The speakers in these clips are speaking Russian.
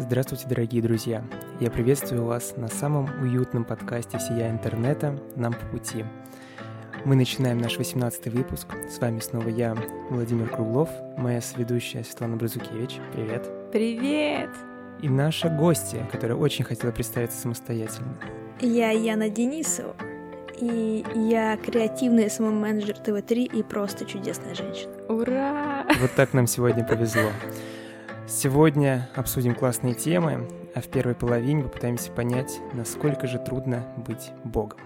Здравствуйте, дорогие друзья! Я приветствую вас на самом уютном подкасте всея интернета «Нам по пути». Мы начинаем наш 18 выпуск. С вами снова я, Владимир Круглов, моя сведущая Светлана Бразукевич. Привет! Привет! И наша гостья, которая очень хотела представиться самостоятельно. Я Яна Денисова, и я креативный СММ-менеджер ТВ-3 и просто чудесная женщина. Ура! Вот так нам сегодня повезло. Сегодня обсудим классные темы, а в первой половине попытаемся понять, насколько же трудно быть Богом.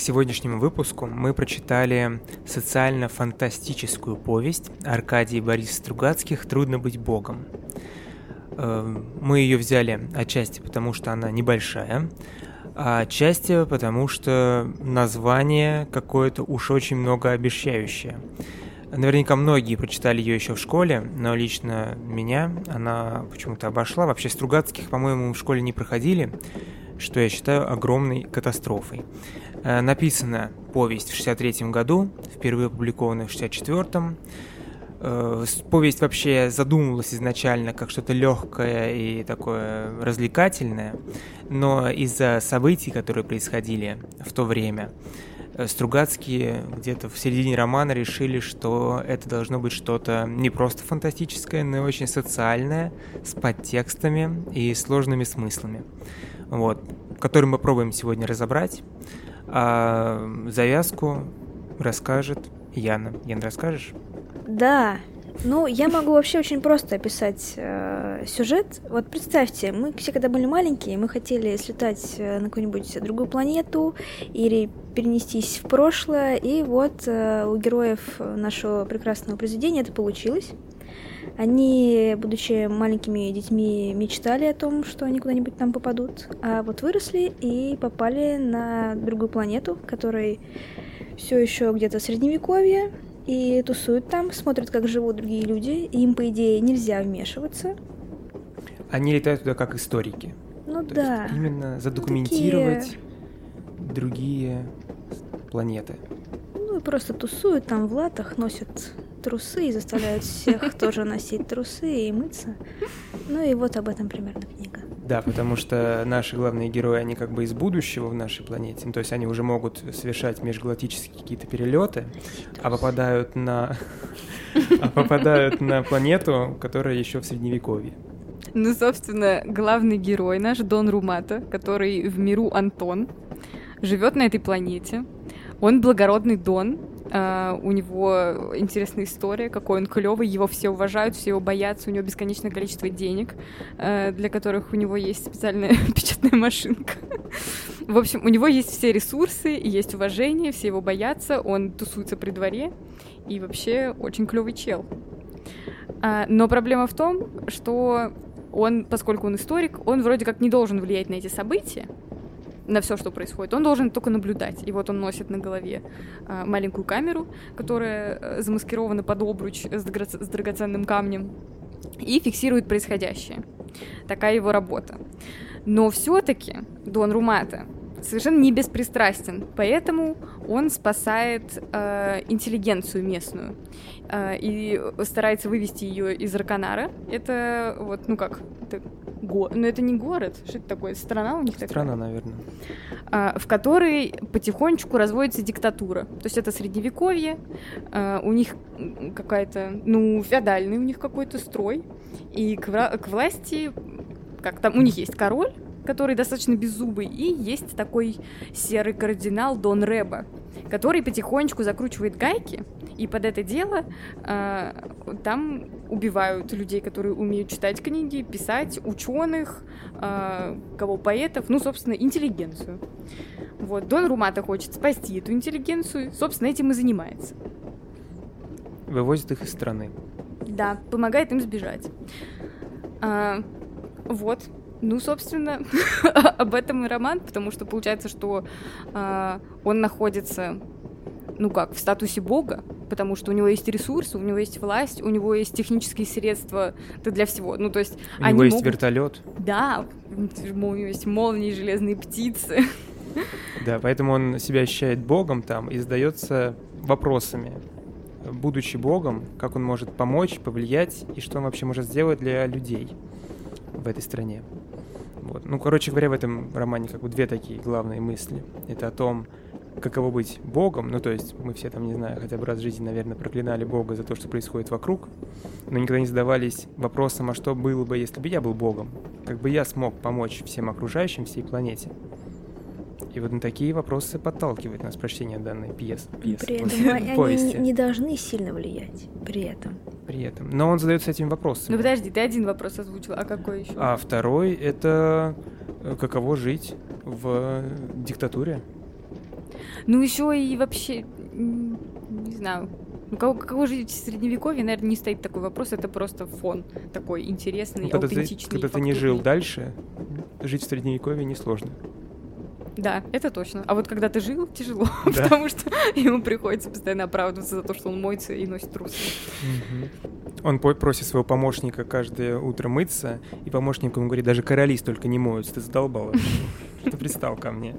К сегодняшнему выпуску мы прочитали социально-фантастическую повесть Аркадия Бориса Стругацких «Трудно быть богом». Э, мы ее взяли отчасти потому, что она небольшая, а отчасти потому, что название какое-то уж очень многообещающее. Наверняка многие прочитали ее еще в школе, но лично меня она почему-то обошла. Вообще Стругацких, по-моему, в школе не проходили, что я считаю огромной катастрофой. Э, написана повесть в 63 году, впервые опубликована в 64-м. Э, повесть вообще задумывалась изначально как что-то легкое и такое развлекательное, но из-за событий, которые происходили в то время, э, Стругацкие где-то в середине романа решили, что это должно быть что-то не просто фантастическое, но и очень социальное, с подтекстами и сложными смыслами. Вот, который мы пробуем сегодня разобрать. А завязку расскажет Яна. Яна, расскажешь? Да, ну, я могу вообще очень просто описать э, сюжет. Вот представьте, мы все, когда были маленькие, мы хотели слетать э, на какую-нибудь другую планету или перенестись в прошлое, и вот э, у героев нашего прекрасного произведения это получилось. Они, будучи маленькими детьми, мечтали о том, что они куда-нибудь там попадут, а вот выросли и попали на другую планету, которой все еще где-то средневековье, и тусуют там, смотрят, как живут другие люди, и им, по идее, нельзя вмешиваться. Они летают туда как историки. Ну То да. Есть именно задокументировать Такие... другие планеты. Ну и просто тусуют там в латах, носят трусы и заставляют всех тоже носить трусы и мыться. Ну и вот об этом примерно книга. Да, потому что наши главные герои, они как бы из будущего в нашей планете, ну, то есть они уже могут совершать межгалактические какие-то перелеты, а попадают на, а попадают на планету, которая еще в средневековье. Ну, собственно, главный герой наш, Дон Румата, который в миру Антон, живет на этой планете. Он благородный Дон, у него интересная история, какой он клевый, его все уважают, все его боятся, у него бесконечное количество денег, uh, для которых у него есть специальная печатная машинка. В общем, у него есть все ресурсы, есть уважение, все его боятся, он тусуется при дворе и вообще очень клевый чел. Uh, но проблема в том, что он, поскольку он историк, он вроде как не должен влиять на эти события, на все, что происходит. Он должен только наблюдать. И вот он носит на голове э, маленькую камеру, которая э, замаскирована под обруч с драгоценным камнем и фиксирует происходящее. Такая его работа. Но все-таки Дон Румата совершенно не беспристрастен, поэтому он спасает э, интеллигенцию местную э, и старается вывести ее из Раканара. Это вот, ну как, это го... ну это не город, что это такое, страна у них Страна, такая? наверное. А, в которой потихонечку разводится диктатура. То есть это средневековье, а, у них какая-то, ну, феодальный у них какой-то строй, и к, вра- к власти, как там, у них есть король, который достаточно беззубый, и есть такой серый кардинал Дон Реба, который потихонечку закручивает гайки, и под это дело э, там убивают людей, которые умеют читать книги, писать, ученых, э, кого поэтов, ну, собственно, интеллигенцию. Вот, Дон Румата хочет спасти эту интеллигенцию, собственно, этим и занимается. Вывозит их из страны. Да, помогает им сбежать. А, вот. Ну, собственно, об этом и роман, потому что получается, что а, он находится ну как, в статусе бога, потому что у него есть ресурсы, у него есть власть, у него есть технические средства для всего. Ну, то есть у него есть могут... вертолет. Да, у него есть молнии, железные птицы. Да, поэтому он себя ощущает богом там и задается вопросами. Будучи богом, как он может помочь, повлиять и что он вообще может сделать для людей в этой стране. Вот. Ну, короче говоря, в этом романе как бы две такие главные мысли. Это о том, каково быть Богом, ну то есть мы все там, не знаю, хотя бы раз в жизни, наверное, проклинали Бога за то, что происходит вокруг, но никогда не задавались вопросом, а что было бы, если бы я был Богом? Как бы я смог помочь всем окружающим, всей планете? И вот на такие вопросы подталкивает нас прочтение данной пьесы. пьесы при этом они повести. не должны сильно влиять при этом. При этом. Но он задается этими вопросами. Ну подожди, ты один вопрос озвучил, а какой еще? А второй это э, каково жить в диктатуре? Ну еще и вообще, не знаю, ну, кого, кого жить в средневековье, наверное, не стоит такой вопрос, это просто фон такой интересный, ну, когда аутентичный. Ты, когда ты не жил дальше, жить в средневековье несложно. Да, это точно. А вот когда ты жил, тяжело, да. потому что ему приходится постоянно оправдываться за то, что он моется и носит трусы. Угу. Он просит своего помощника каждое утро мыться, и помощник ему говорит, даже короли столько не моются, ты задолбал, ты пристал ко мне.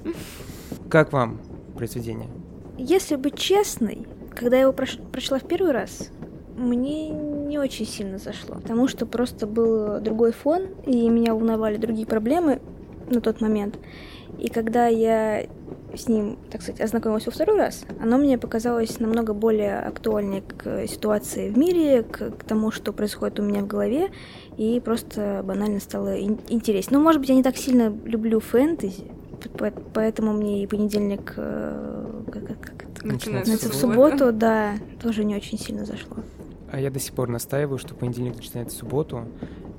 Как вам произведение? Если быть честной, когда я его прош- прочла в первый раз, мне не очень сильно зашло, потому что просто был другой фон, и меня волновали другие проблемы на тот момент. И когда я с ним, так сказать, ознакомилась во второй раз, оно мне показалось намного более актуальнее к ситуации в мире, к, к тому, что происходит у меня в голове, и просто банально стало ин- интереснее. Ну, может быть, я не так сильно люблю фэнтези, поэтому мне и понедельник э, как, как это? начинается в субботу, да, тоже не очень сильно зашло. А я до сих пор настаиваю, что понедельник начинается в субботу.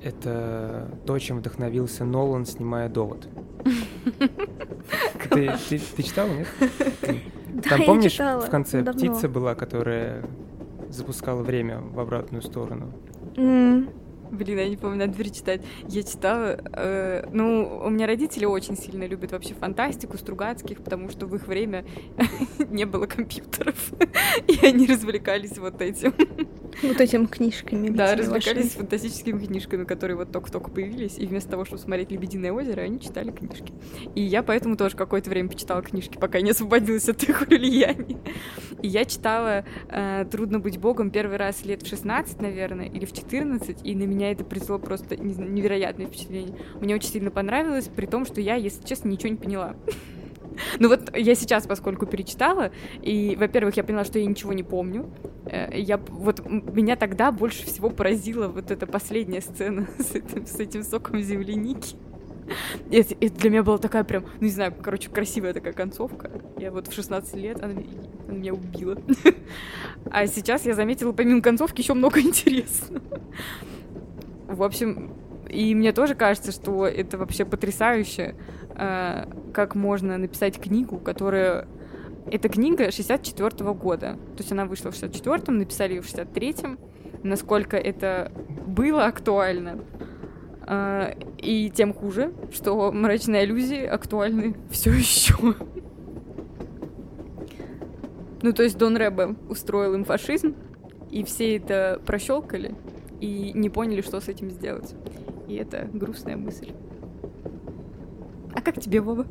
Это то, чем вдохновился Нолан, снимая «Довод». Ты, ты, ты читал, нет? Там, помнишь, в конце птица была, которая запускала время в обратную сторону? Блин, я не помню, надо перечитать. Я читала... Э, ну, у меня родители очень сильно любят вообще фантастику, Стругацких, потому что в их время не было компьютеров. И они развлекались вот этим. Вот этим книжками. Да, развлекались фантастическими книжками, которые вот только-только появились. И вместо того, чтобы смотреть «Лебединое озеро», они читали книжки. И я поэтому тоже какое-то время почитала книжки, пока не освободилась от их влияния. И я читала э, «Трудно быть богом» первый раз лет в 16, наверное, или в 14, и на меня это произвело просто невероятное впечатление. Мне очень сильно понравилось, при том, что я, если честно, ничего не поняла. Ну вот я сейчас, поскольку перечитала, и, во-первых, я поняла, что я ничего не помню. Э, я, вот меня тогда больше всего поразила вот эта последняя сцена с этим, с этим соком земляники. Это, это для меня была такая прям, ну не знаю, короче, красивая такая концовка. Я вот в 16 лет, она, она меня убила. А сейчас я заметила, помимо концовки, еще много интересного. В общем, и мне тоже кажется, что это вообще потрясающе, э, как можно написать книгу, которая... Эта книга 64 -го года. То есть она вышла в 64-м, написали ее в 63-м. Насколько это было актуально. Э, и тем хуже, что мрачные иллюзии актуальны все еще. Ну, то есть Дон Рэбе устроил им фашизм, и все это прощелкали, и не поняли, что с этим сделать. И это грустная мысль. А как тебе, Вова?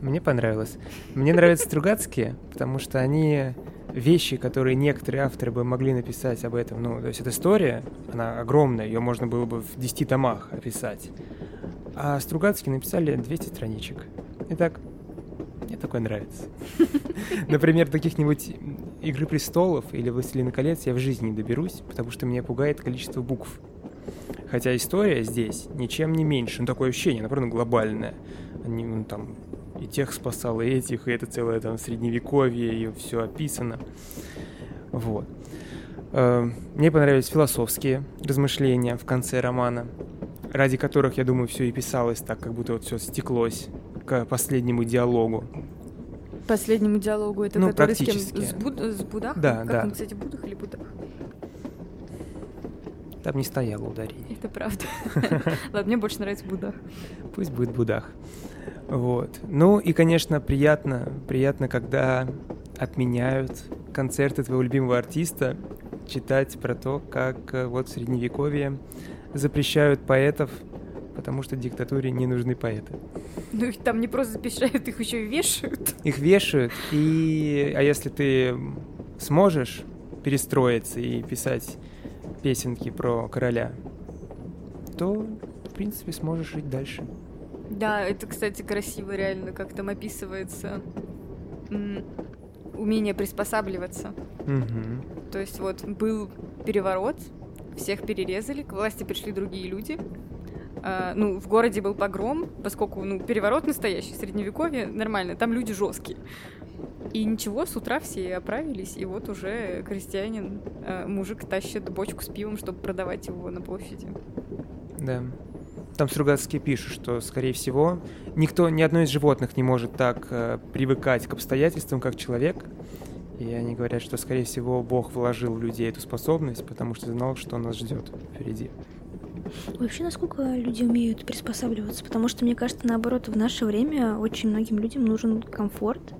Мне понравилось. Мне нравятся Стругацкие, потому что они вещи, которые некоторые авторы бы могли написать об этом. Ну, то есть эта история, она огромная, ее можно было бы в 10 томах описать. А Стругацкие написали 200 страничек. Итак, мне такое нравится. Например, каких-нибудь Игры престолов или Властелина колец я в жизни не доберусь, потому что меня пугает количество букв. Хотя история здесь ничем не меньше, ну такое ощущение, наверное, глобальное. Они, ну, там, и тех спасал, и этих, и это целое там средневековье, и все описано. Вот. Э, мне понравились философские размышления в конце романа, ради которых, я думаю, все и писалось так, как будто вот все стеклось к последнему диалогу, Последнему диалогу это ну, который с кем? С, Буд... с Будах? Да, как да. он, кстати, Будах или Будах? Там не стояло ударение. Это правда. Ладно, мне больше нравится Будах. Пусть будет Будах. Вот. Ну и, конечно, приятно, приятно, когда отменяют концерты твоего любимого артиста, читать про то, как э, вот в Средневековье запрещают поэтов, потому что диктатуре не нужны поэты. Ну их там не просто запрещают, их еще и вешают. Их вешают, и... А если ты сможешь перестроиться и писать песенки про короля, то, в принципе, сможешь жить дальше. Да, это, кстати, красиво реально, как там описывается умение приспосабливаться. Угу. То есть вот был переворот, всех перерезали, к власти пришли другие люди. А, ну, в городе был погром, поскольку, ну, переворот настоящий, средневековье, нормально, там люди жесткие. И ничего, с утра все оправились, и вот уже крестьянин, э, мужик тащит бочку с пивом, чтобы продавать его на площади. Да. Там Стругацкий пишет, что, скорее всего, никто, ни одно из животных не может так э, привыкать к обстоятельствам, как человек. И они говорят, что, скорее всего, Бог вложил в людей эту способность, потому что знал, что нас ждет впереди. Вообще, насколько люди умеют приспосабливаться? Потому что, мне кажется, наоборот, в наше время очень многим людям нужен комфорт,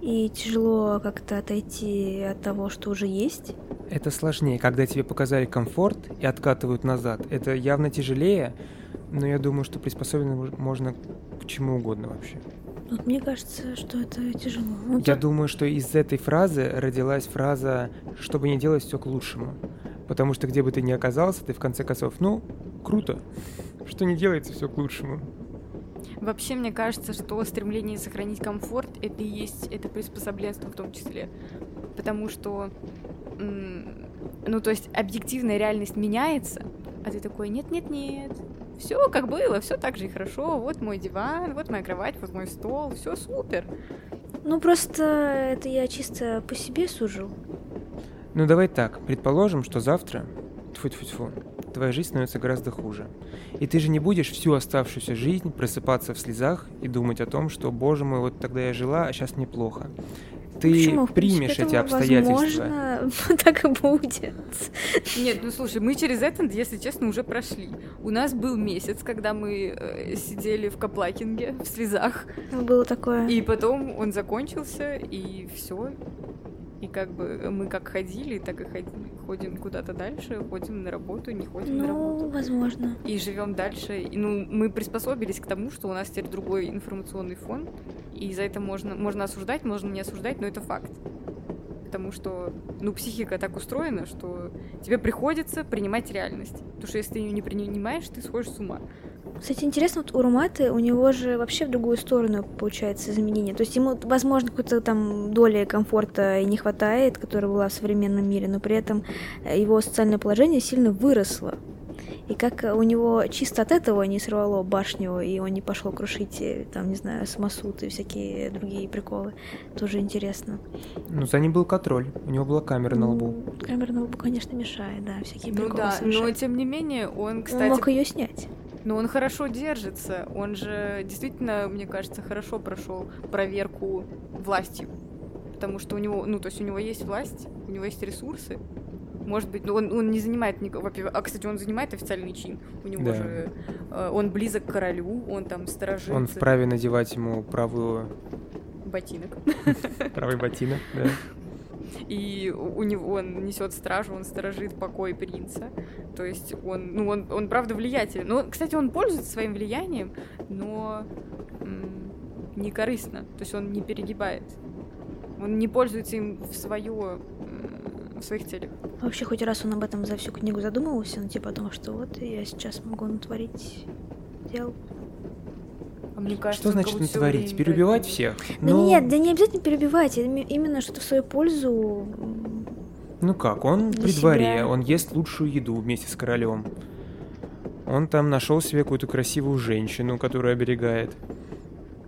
и тяжело как-то отойти от того, что уже есть. Это сложнее, когда тебе показали комфорт и откатывают назад. Это явно тяжелее, но я думаю, что приспособлено можно к чему угодно вообще. Вот мне кажется, что это тяжело. Ну, Я так- думаю, что из этой фразы родилась фраза «чтобы не делать все к лучшему». Потому что где бы ты ни оказался, ты в конце концов, ну, круто, что не делается все к лучшему. Вообще, мне кажется, что стремление сохранить комфорт — это и есть это приспособленство в том числе. Потому что, ну, то есть объективная реальность меняется, а ты такой, нет-нет-нет, все как было, все так же и хорошо, вот мой диван, вот моя кровать, вот мой стол, все супер. Ну, просто это я чисто по себе сужу. Ну давай так, предположим, что завтра, тьфу тьфу тьфу твоя жизнь становится гораздо хуже. И ты же не будешь всю оставшуюся жизнь просыпаться в слезах и думать о том, что, боже мой, вот тогда я жила, а сейчас мне плохо. Ты Почему? Примешь эти обстоятельства. Возможно, так и будет. Нет, ну слушай, мы через это, если честно, уже прошли. У нас был месяц, когда мы э, сидели в Каплакинге в слезах, Было такое. и потом он закончился, и все. И как бы мы как ходили, так и ходили. ходим куда-то дальше, ходим на работу, не ходим на Ну, работу. возможно. И живем дальше. И, ну, мы приспособились к тому, что у нас теперь другой информационный фон. И за это можно, можно осуждать, можно не осуждать, но это факт. Потому что, ну, психика так устроена, что тебе приходится принимать реальность. Потому что если ты ее не принимаешь, ты сходишь с ума. Кстати, интересно, вот у Руматы, у него же вообще в другую сторону получается изменение. То есть ему, возможно, какой-то там доли комфорта и не хватает, которая была в современном мире, но при этом э, его социальное положение сильно выросло. И как у него чисто от этого не сорвало башню, и он не пошел крушить, э, там, не знаю, самосуд и всякие другие приколы, тоже интересно. Ну, за ним был контроль, у него была камера на лбу. Ну, камера на лбу, конечно, мешает, да, всякие Ну приколы да, но совершать. тем не менее, он, Он кстати, мог ее снять. Но он хорошо держится. Он же действительно, мне кажется, хорошо прошел проверку властью. Потому что у него, ну, то есть у него есть власть, у него есть ресурсы. Может быть, ну, он, он не занимает никакого... А, кстати, он занимает официальный чин. У него Да. же... э, он близок к королю, он там сторожит Он вправе надевать ему правую, ботинок. правый ботинок, да. И у него он несет стражу, он сторожит покой принца. То есть он, ну, он, он правда влиятелен. Ну, кстати, он пользуется своим влиянием, но не корыстно. То есть он не перегибает. Он не пользуется им в свое в своих целях. Вообще, хоть раз он об этом за всю книгу задумывался, ну, типа о том, что вот я сейчас могу натворить дел. Мне кажется, Что значит натворить? Переубивать всех? Да Ну, нет, да не обязательно перебивать, ими- именно что-то в свою пользу. Ну как, он Для при дворе, себя. он ест лучшую еду вместе с королем. Он там нашел себе какую-то красивую женщину, которую оберегает.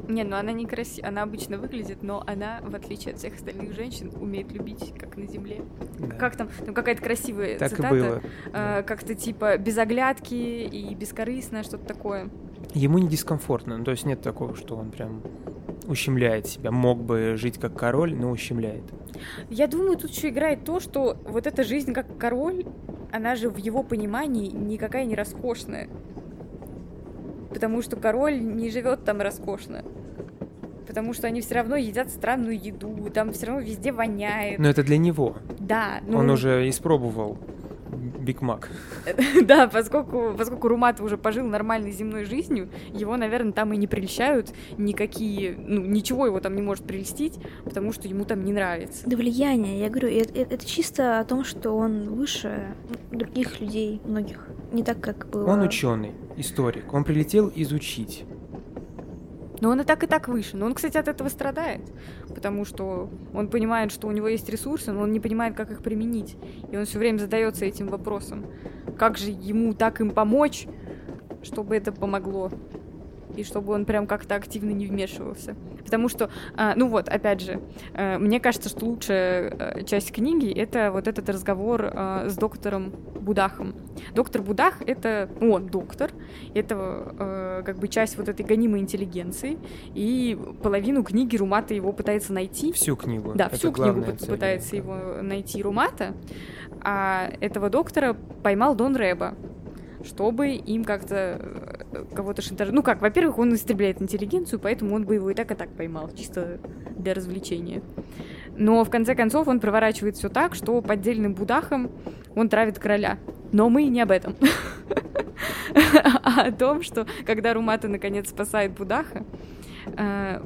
Не, ну она не красивая, она обычно выглядит, но она, в отличие от всех остальных женщин, умеет любить, как на земле. Да. Как там, там какая-то красивая Так цитата. и было. э, как-то типа без оглядки и бескорыстное, что-то такое. Ему не дискомфортно, ну, то есть нет такого, что он прям ущемляет себя. Мог бы жить как король, но ущемляет. Я думаю, тут еще играет то, что вот эта жизнь как король, она же в его понимании никакая не роскошная. Потому что король не живет там роскошно. потому что они все равно едят странную еду, там все равно везде воняет. Но это для него. Да, ну... Он уже испробовал Биг Мак. да, поскольку, поскольку Румат уже пожил нормальной земной жизнью, его, наверное, там и не прельщают никакие, ну, ничего его там не может прельстить, потому что ему там не нравится. Да влияние, я говорю, это, это чисто о том, что он выше других людей, многих. Не так, как было... Он ученый, историк. Он прилетел изучить. Но он и так, и так выше. Но он, кстати, от этого страдает, потому что он понимает, что у него есть ресурсы, но он не понимает, как их применить. И он все время задается этим вопросом. Как же ему так им помочь, чтобы это помогло? И чтобы он прям как-то активно не вмешивался. Потому что, а, ну вот, опять же, а, мне кажется, что лучшая а, часть книги — это вот этот разговор а, с доктором Будахом. Доктор Будах — это, ну, он доктор, это а, как бы часть вот этой гонимой интеллигенции, и половину книги Румата его пытается найти. Всю книгу. Да, это всю книгу цель, пытается да. его найти Румата, а этого доктора поймал Дон Рэба, чтобы им как-то э, кого-то шантажировать. Ну как, во-первых, он истребляет интеллигенцию, поэтому он бы его и так и так поймал, чисто для развлечения. Но в конце концов он проворачивает все так, что поддельным будахом он травит короля. Но мы не об этом. А о том, что когда Румата наконец спасает Будаха,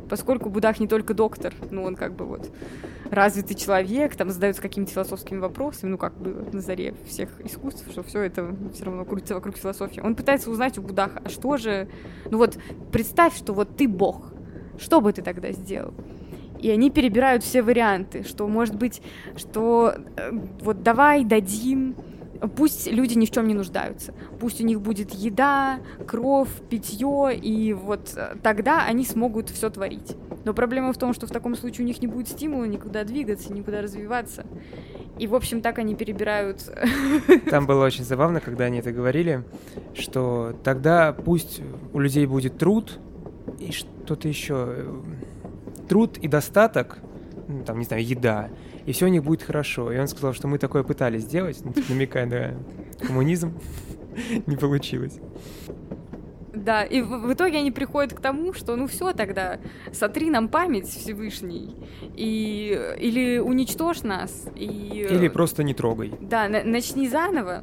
поскольку Будах не только доктор, ну он как бы вот развитый человек, там задается какими-то философскими вопросами, ну как было на заре всех искусств, что все это все равно крутится вокруг философии. Он пытается узнать у Будаха, а что же, ну вот представь, что вот ты бог, что бы ты тогда сделал? И они перебирают все варианты, что может быть, что э, вот давай дадим Пусть люди ни в чем не нуждаются. Пусть у них будет еда, кровь, питье, и вот э, тогда они смогут все творить. Но проблема в том, что в таком случае у них не будет стимула никуда двигаться, никуда развиваться. И, в общем, так они перебирают. Там было очень забавно, когда они это говорили, что тогда пусть у людей будет труд и что-то еще. Труд и достаток, ну, там, не знаю, еда, и все у них будет хорошо. И он сказал, что мы такое пытались сделать, ну, типа, намекая на коммунизм. Не получилось. Да, и в, в итоге они приходят к тому, что ну все тогда, сотри нам память Всевышний, и, или уничтожь нас, и... Или просто не трогай. Да, на, начни заново,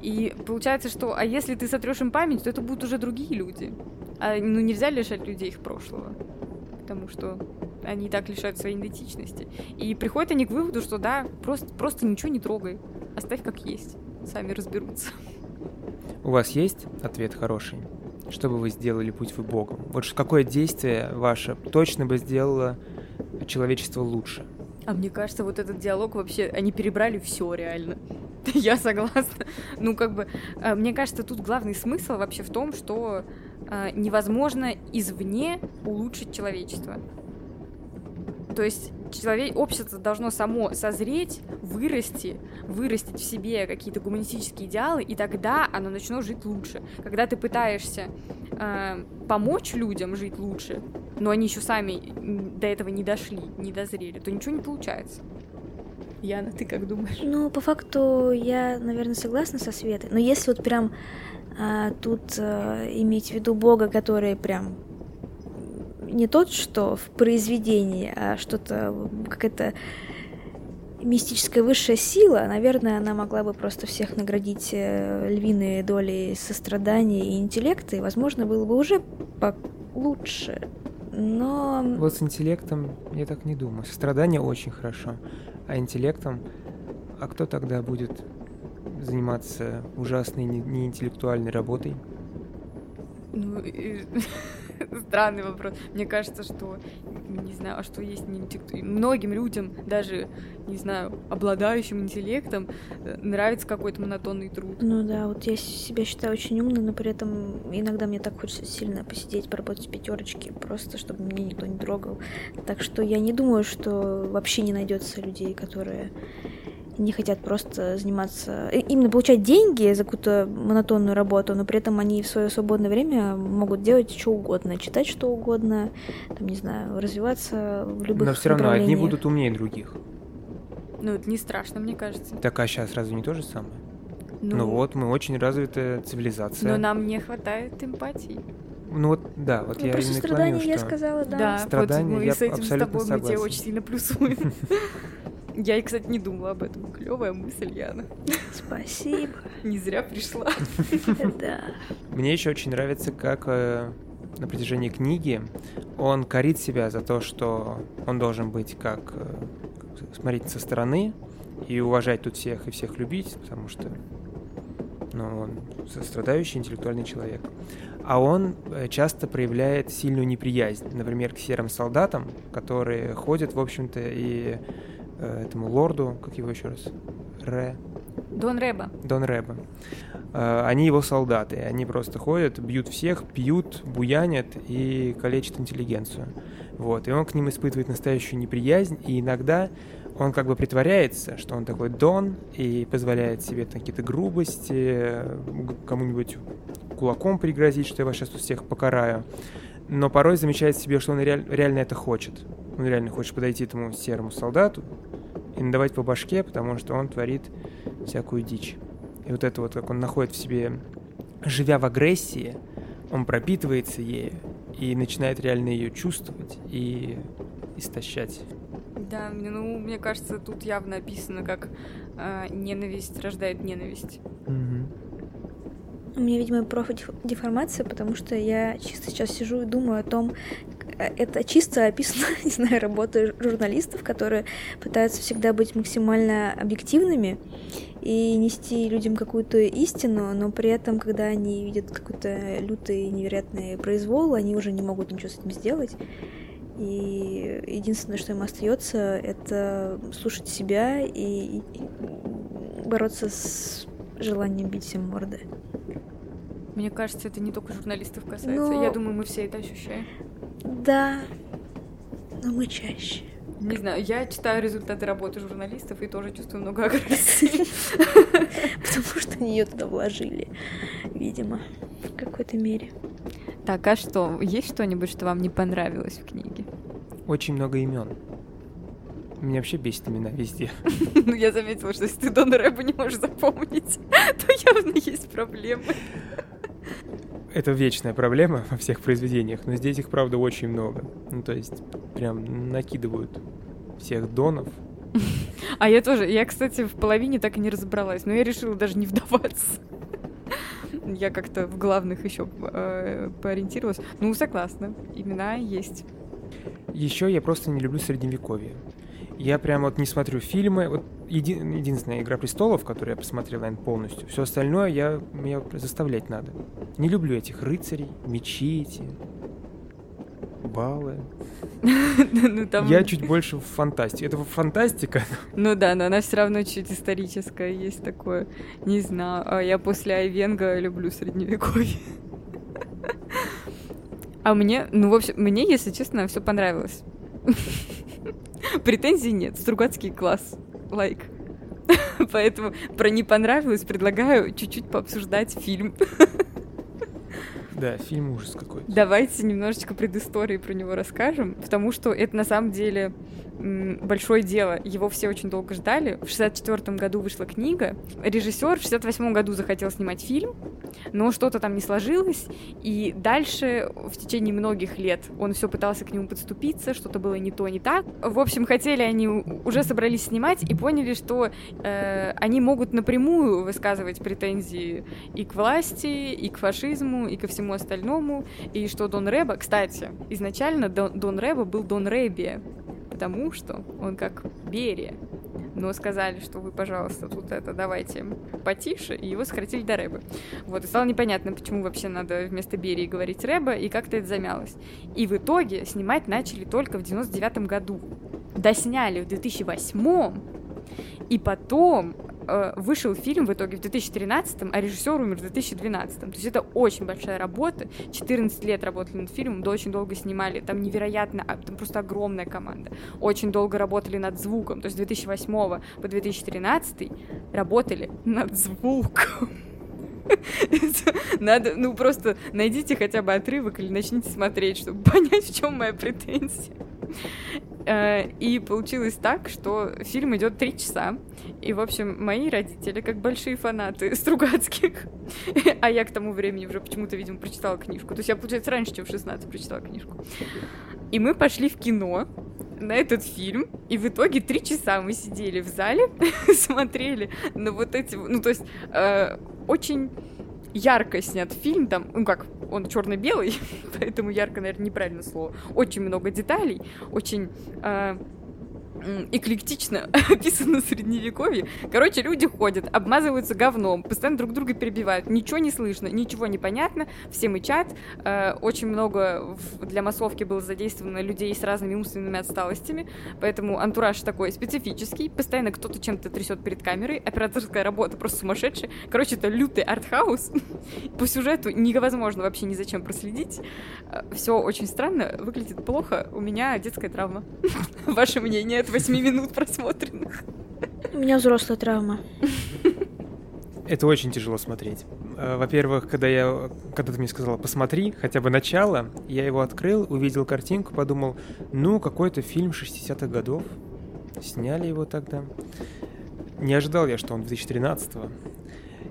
и получается, что, а если ты сотрешь им память, то это будут уже другие люди. А, ну нельзя лишать людей их прошлого, потому что они так лишают своей идентичности. И приходят они к выводу, что да, просто, просто ничего не трогай, оставь как есть, сами разберутся. У вас есть ответ хороший? Что бы вы сделали, будь вы Богом? Вот какое действие ваше точно бы сделало человечество лучше? А мне кажется, вот этот диалог вообще, они перебрали все реально. Я согласна. Ну, как бы, э, мне кажется, тут главный смысл вообще в том, что невозможно извне улучшить человечество. То есть человек, общество должно само созреть, вырасти, вырастить в себе какие-то гуманистические идеалы, и тогда оно начнет жить лучше. Когда ты пытаешься э, помочь людям жить лучше, но они еще сами до этого не дошли, не дозрели, то ничего не получается. Яна, ты как думаешь? Ну, по факту я, наверное, согласна со Светой. Но если вот прям а, тут а, иметь в виду Бога, который прям не тот, что в произведении, а что-то, какая-то мистическая высшая сила, наверное, она могла бы просто всех наградить э, львиной долей сострадания и интеллекта, и, возможно, было бы уже лучше. Но... Вот с интеллектом я так не думаю. Сострадание очень хорошо, а интеллектом... А кто тогда будет заниматься ужасной неинтеллектуальной работой? Ну, странный вопрос. Мне кажется, что, не знаю, а что есть не Многим людям, даже, не знаю, обладающим интеллектом, э, нравится какой-то монотонный труд. Ну да, вот я себя считаю очень умной, но при этом иногда мне так хочется сильно посидеть, поработать в пятерочке, просто чтобы меня никто не трогал. Так что я не думаю, что вообще не найдется людей, которые не хотят просто заниматься, э, именно получать деньги за какую-то монотонную работу, но при этом они в свое свободное время могут делать что угодно, читать что угодно, там, не знаю, развиваться в любых Но все равно одни будут умнее других. Ну, это не страшно, мне кажется. Так, а сейчас разве не то же самое? Ну, ну вот, мы очень развитая цивилизация. Но нам не хватает эмпатии. Ну вот, да, вот Ну, я про именно сострадание клоню, я что... сказала, да. Да, Страдания, вот мы я с этим с тобой мы тебе очень сильно плюсуем. Я, и, кстати, не думала об этом. Клевая мысль, Яна. Спасибо. Не зря пришла. Да. Мне еще очень нравится, как э, на протяжении книги он корит себя за то, что он должен быть как э, как смотреть со стороны и уважать тут всех и всех любить, потому что ну, он сострадающий интеллектуальный человек. А он э, часто проявляет сильную неприязнь, например, к серым солдатам, которые ходят, в общем-то, и э, этому лорду, как его еще раз, Ре, Дон Рэба. Дон Рэба. Э, Они его солдаты, они просто ходят, бьют всех, пьют, буянят и калечат интеллигенцию. Вот. И он к ним испытывает настоящую неприязнь, и иногда он как бы притворяется, что он такой Дон, и позволяет себе какие-то грубости, кому-нибудь кулаком пригрозить, что я вас сейчас тут всех покараю. Но порой замечает себе, что он реаль- реально это хочет. Он реально хочет подойти этому серому солдату и надавать по башке, потому что он творит всякую дичь. И вот это вот, как он находит в себе, живя в агрессии, он пропитывается ею и начинает реально ее чувствовать и истощать. Да, ну, мне кажется, тут явно описано, как э, ненависть рождает ненависть. У меня, видимо, профдеформация, потому что я чисто сейчас сижу и думаю о том, э, это чисто описано, не знаю, работа журналистов, которые пытаются всегда быть максимально объективными и нести людям какую-то истину, но при этом, когда они видят какой-то лютый невероятный произвол, они уже не могут ничего с этим сделать. И единственное, что им остается, это слушать себя и бороться с желанием бить всем морды. Мне кажется, это не только журналистов касается. Но- Я думаю, мы все это ощущаем. Да, но мы чаще. Не знаю, я читаю результаты работы журналистов и тоже чувствую много агрессии. Потому что они ее туда вложили, видимо, в какой-то мере. Так, а что? Есть что-нибудь, что вам не понравилось в книге? Очень много имен. Меня вообще бесит имена везде. Ну, я заметила, что если ты Дон Рэба не можешь запомнить, то явно есть проблемы. Это вечная проблема во всех произведениях, но здесь их, правда, очень много. Ну, то есть, прям накидывают всех донов. А я тоже, я, кстати, в половине так и не разобралась, но я решила даже не вдаваться. Я как-то в главных еще поориентировалась. Ну, согласна, имена есть. Еще я просто не люблю средневековье. Я прям вот не смотрю фильмы. Вот еди- единственная «Игра престолов», которую я посмотрел, наверное, полностью. Все остальное я, меня заставлять надо. Не люблю этих рыцарей, мечи эти, баллы. Ну. Я чуть больше в фантастике. Это фантастика. Ну да, но она все равно чуть историческая, есть такое. Не знаю, а я после Айвенга люблю средневековье. А мне, ну, в общем, мне, если честно, все понравилось. Претензий нет. Стругацкий класс. Лайк. Поэтому про не понравилось предлагаю чуть-чуть пообсуждать фильм. Да, фильм ужас какой-то. Давайте немножечко предыстории про него расскажем, потому что это на самом деле большое дело. Его все очень долго ждали. В 64 году вышла книга. Режиссер в 68 году захотел снимать фильм, но что-то там не сложилось. И дальше в течение многих лет он все пытался к нему подступиться, что-то было не то, не так. В общем, хотели они, уже собрались снимать и поняли, что э, они могут напрямую высказывать претензии и к власти, и к фашизму, и ко всему остальному, и что Дон Рэба, кстати, изначально Дон, Дон Рэба был Дон Рэбия, потому что он как Берия. Но сказали, что вы, пожалуйста, тут это давайте потише, и его сократили до Рэбы. Вот, и стало непонятно, почему вообще надо вместо Берии говорить Рэба, и как-то это замялось. И в итоге снимать начали только в 99 году. Досняли в 2008 и потом э, вышел фильм в итоге в 2013, а режиссер умер в 2012. То есть это очень большая работа. 14 лет работали над фильмом, да очень долго снимали. Там невероятно, а, там просто огромная команда. Очень долго работали над звуком. То есть с 2008 по 2013 работали над звуком. Надо, ну просто найдите хотя бы отрывок или начните смотреть, чтобы понять, в чем моя претензия. Э, и получилось так, что фильм идет три часа. И, в общем, мои родители, как большие фанаты Стругацких, а я к тому времени уже почему-то, видимо, прочитала книжку. То есть я, получается, раньше, чем в 16 прочитала книжку. И мы пошли в кино на этот фильм, и в итоге три часа мы сидели в зале, смотрели на вот эти, ну, то есть э, очень ярко снят фильм, там, ну как, он черно-белый, поэтому ярко, наверное, неправильное слово. Очень много деталей, очень э, эклектично описано средневековье. Короче, люди ходят, обмазываются говном, постоянно друг друга перебивают, ничего не слышно, ничего не понятно, все мычат. Э, очень много для массовки было задействовано людей с разными умственными отсталостями, поэтому антураж такой специфический, постоянно кто-то чем-то трясет перед камерой, операторская работа просто сумасшедшая. Короче, это лютый артхаус. По сюжету невозможно вообще ни зачем проследить. Э, все очень странно, выглядит плохо. У меня детская травма. Ваше мнение? 8 минут просмотренных. У меня взрослая травма. Это очень тяжело смотреть. Э, во-первых, когда я, когда ты мне сказала, посмотри хотя бы начало, я его открыл, увидел картинку, подумал, ну, какой-то фильм 60-х годов. Сняли его тогда. Не ожидал я, что он 2013-го.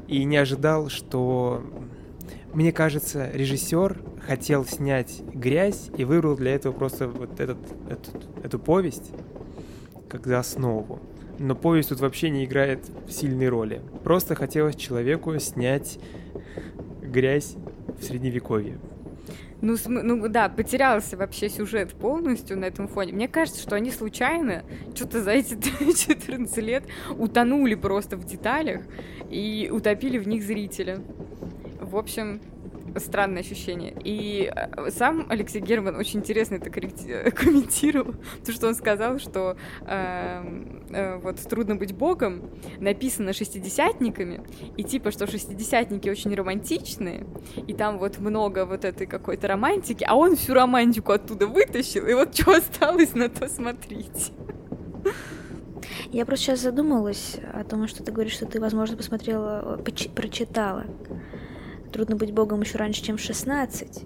И не ожидал, что... Мне кажется, режиссер хотел снять грязь и выбрал для этого просто вот этот, этот, эту повесть как за основу. Но повесть тут вообще не играет сильной роли. Просто хотелось человеку снять грязь в средневековье. Ну, ну да, потерялся вообще сюжет полностью на этом фоне. Мне кажется, что они случайно что-то за эти 14 лет утонули просто в деталях и утопили в них зрителя. В общем, странное ощущение. И э, сам Алексей Герман очень интересно это комментировал, потому что он сказал, что э, э, вот «Трудно быть богом» написано шестидесятниками, и типа, что шестидесятники очень романтичные, и там вот много вот этой какой-то романтики, а он всю романтику оттуда вытащил, и вот что осталось, на то смотрите. Я просто сейчас задумалась о том, что ты говоришь, что ты, возможно, посмотрела, прочитала Трудно быть богом еще раньше, чем в 16.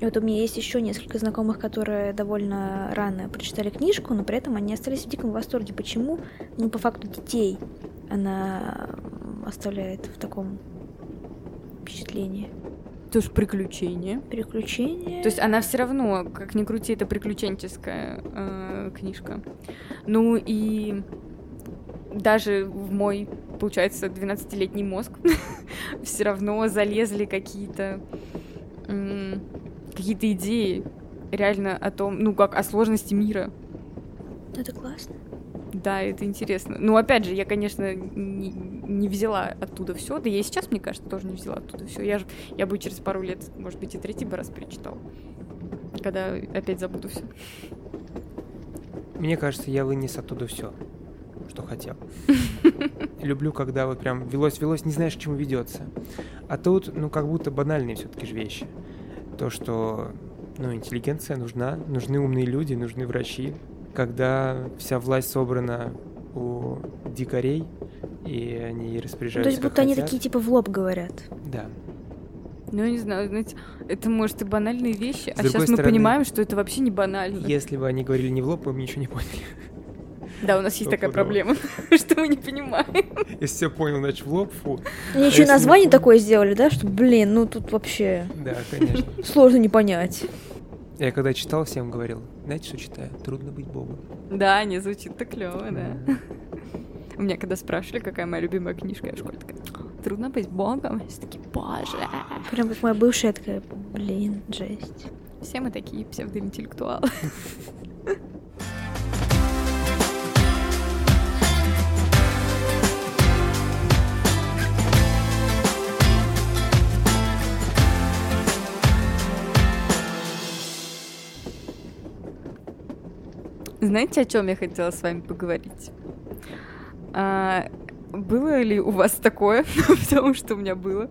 И вот у меня есть еще несколько знакомых, которые довольно рано прочитали книжку, но при этом они остались в диком восторге. Почему? Ну, по факту детей она оставляет в таком впечатлении. Тоже приключение. Приключение. То есть она все равно, как ни крути, это приключенческая э, книжка. Ну и даже в мой, получается, 12-летний мозг все равно залезли какие-то какие-то идеи реально о том, ну как о сложности мира. Это классно. Да, это интересно. Ну, опять же, я, конечно, не, не взяла оттуда все. Да я и сейчас, мне кажется, тоже не взяла оттуда все. Я, же, я бы через пару лет, может быть, и третий бы раз перечитал. Когда опять забуду все. Мне кажется, я вынес оттуда все что хотел. Люблю, когда вот прям велось-велось, не знаешь, к чему ведется. А тут, ну, как будто банальные все-таки же вещи. То, что, ну, интеллигенция нужна, нужны умные люди, нужны врачи. Когда вся власть собрана у дикарей, и они распоряжаются. То есть, будто они такие типа в лоб говорят. Да. Ну, я не знаю, знаете, это может и банальные вещи, С а сейчас мы понимаем, что это вообще не банально. Если бы они говорили не в лоб, мы бы ничего не поняли. Да, у нас есть такая проблема, что мы не понимаем. Если все понял, значит в лоб, фу. Они еще и название такое сделали, да, что, блин, ну тут вообще... Да, конечно. Сложно не понять. Я когда читал, всем говорил, знаете, что читаю? Трудно быть богом. Да, не звучит так клево, да. У меня когда спрашивали, какая моя любимая книжка, я в школе такая, трудно быть богом. Все таки боже. Прям как моя бывшая такая, блин, жесть. Все мы такие псевдоинтеллектуалы. Знаете, о чем я хотела с вами поговорить? А, было ли у вас такое, потому что у меня было,